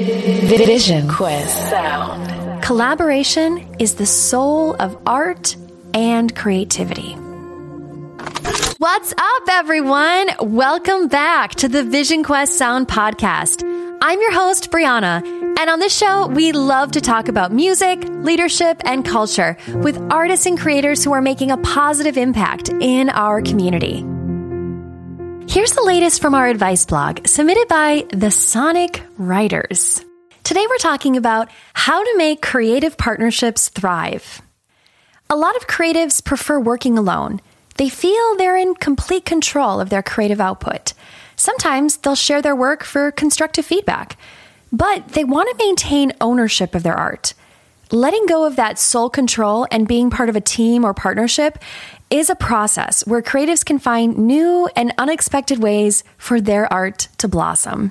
Vision Quest Sound. Collaboration is the soul of art and creativity. What's up, everyone? Welcome back to the Vision Quest Sound podcast. I'm your host, Brianna, and on this show, we love to talk about music, leadership, and culture with artists and creators who are making a positive impact in our community. Here's the latest from our advice blog submitted by the Sonic Writers. Today we're talking about how to make creative partnerships thrive. A lot of creatives prefer working alone. They feel they're in complete control of their creative output. Sometimes they'll share their work for constructive feedback, but they want to maintain ownership of their art. Letting go of that sole control and being part of a team or partnership is a process where creatives can find new and unexpected ways for their art to blossom.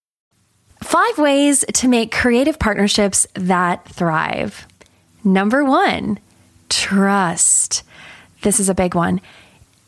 Five ways to make creative partnerships that thrive. Number one, trust. This is a big one.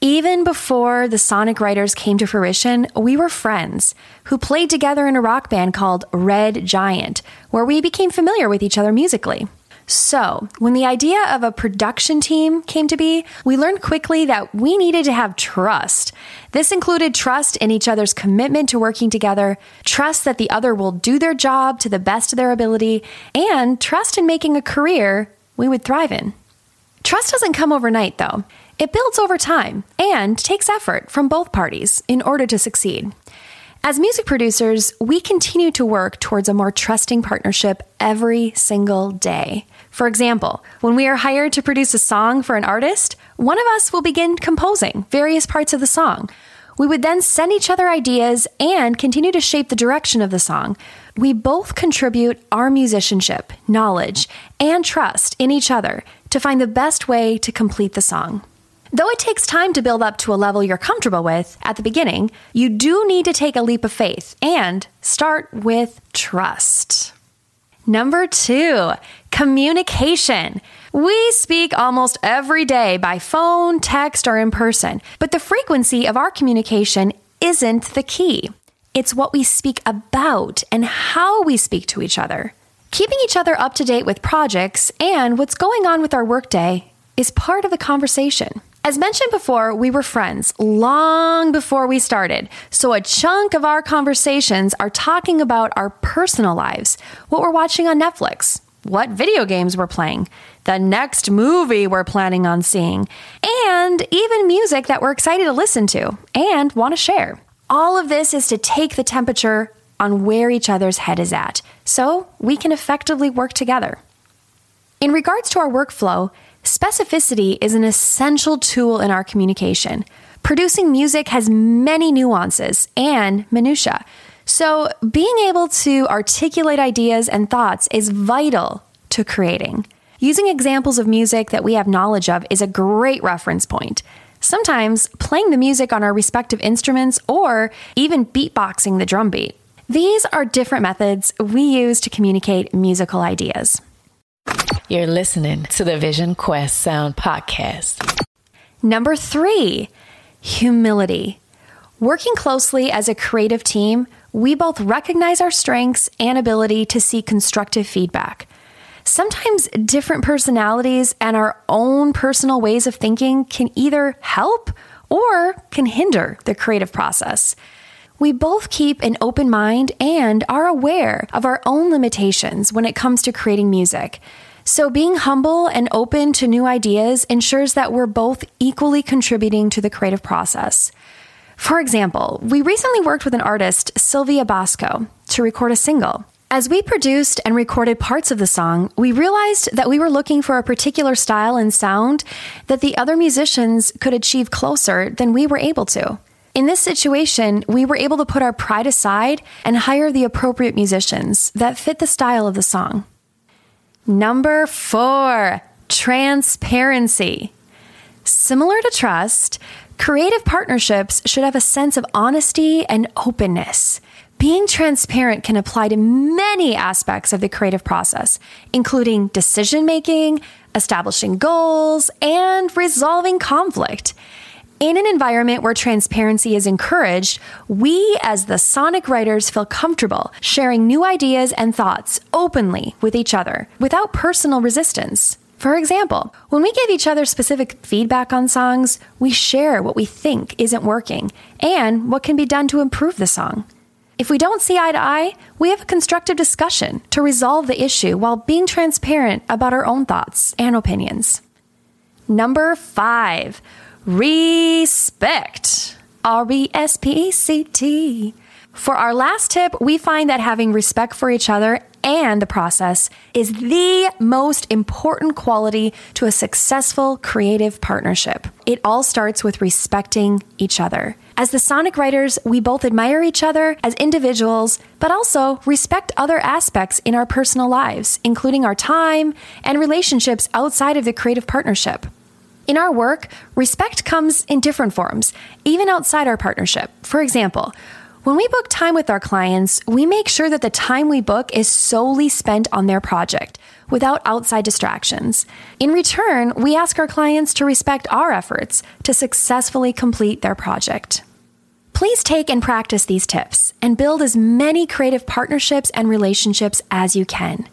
Even before the Sonic Writers came to fruition, we were friends who played together in a rock band called Red Giant, where we became familiar with each other musically. So, when the idea of a production team came to be, we learned quickly that we needed to have trust. This included trust in each other's commitment to working together, trust that the other will do their job to the best of their ability, and trust in making a career we would thrive in. Trust doesn't come overnight, though. It builds over time and takes effort from both parties in order to succeed. As music producers, we continue to work towards a more trusting partnership every single day. For example, when we are hired to produce a song for an artist, one of us will begin composing various parts of the song. We would then send each other ideas and continue to shape the direction of the song. We both contribute our musicianship, knowledge, and trust in each other to find the best way to complete the song. Though it takes time to build up to a level you're comfortable with at the beginning, you do need to take a leap of faith and start with trust. Number two, communication. We speak almost every day by phone, text, or in person, but the frequency of our communication isn't the key. It's what we speak about and how we speak to each other. Keeping each other up to date with projects and what's going on with our workday is part of the conversation. As mentioned before, we were friends long before we started, so a chunk of our conversations are talking about our personal lives, what we're watching on Netflix, what video games we're playing, the next movie we're planning on seeing, and even music that we're excited to listen to and want to share. All of this is to take the temperature on where each other's head is at so we can effectively work together. In regards to our workflow, Specificity is an essential tool in our communication. Producing music has many nuances and minutiae. So, being able to articulate ideas and thoughts is vital to creating. Using examples of music that we have knowledge of is a great reference point. Sometimes playing the music on our respective instruments or even beatboxing the drum beat. These are different methods we use to communicate musical ideas. You're listening to the Vision Quest Sound Podcast. Number three, humility. Working closely as a creative team, we both recognize our strengths and ability to seek constructive feedback. Sometimes different personalities and our own personal ways of thinking can either help or can hinder the creative process. We both keep an open mind and are aware of our own limitations when it comes to creating music. So, being humble and open to new ideas ensures that we're both equally contributing to the creative process. For example, we recently worked with an artist, Sylvia Bosco, to record a single. As we produced and recorded parts of the song, we realized that we were looking for a particular style and sound that the other musicians could achieve closer than we were able to. In this situation, we were able to put our pride aside and hire the appropriate musicians that fit the style of the song. Number four, transparency. Similar to trust, creative partnerships should have a sense of honesty and openness. Being transparent can apply to many aspects of the creative process, including decision making, establishing goals, and resolving conflict. In an environment where transparency is encouraged, we as the sonic writers feel comfortable sharing new ideas and thoughts openly with each other without personal resistance. For example, when we give each other specific feedback on songs, we share what we think isn't working and what can be done to improve the song. If we don't see eye to eye, we have a constructive discussion to resolve the issue while being transparent about our own thoughts and opinions. Number five, respect. R E S P E C T. For our last tip, we find that having respect for each other and the process is the most important quality to a successful creative partnership. It all starts with respecting each other. As the sonic writers, we both admire each other as individuals, but also respect other aspects in our personal lives, including our time and relationships outside of the creative partnership. In our work, respect comes in different forms, even outside our partnership. For example, when we book time with our clients, we make sure that the time we book is solely spent on their project without outside distractions. In return, we ask our clients to respect our efforts to successfully complete their project. Please take and practice these tips and build as many creative partnerships and relationships as you can.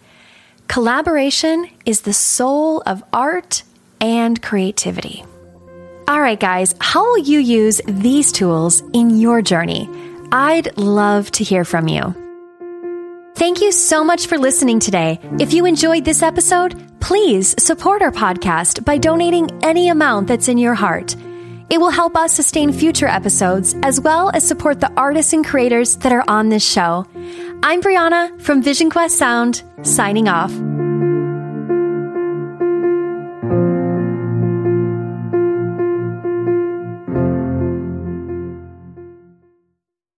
Collaboration is the soul of art and creativity. All right, guys, how will you use these tools in your journey? I'd love to hear from you. Thank you so much for listening today. If you enjoyed this episode, please support our podcast by donating any amount that's in your heart. It will help us sustain future episodes as well as support the artists and creators that are on this show. I'm Brianna from Vision Quest Sound, signing off.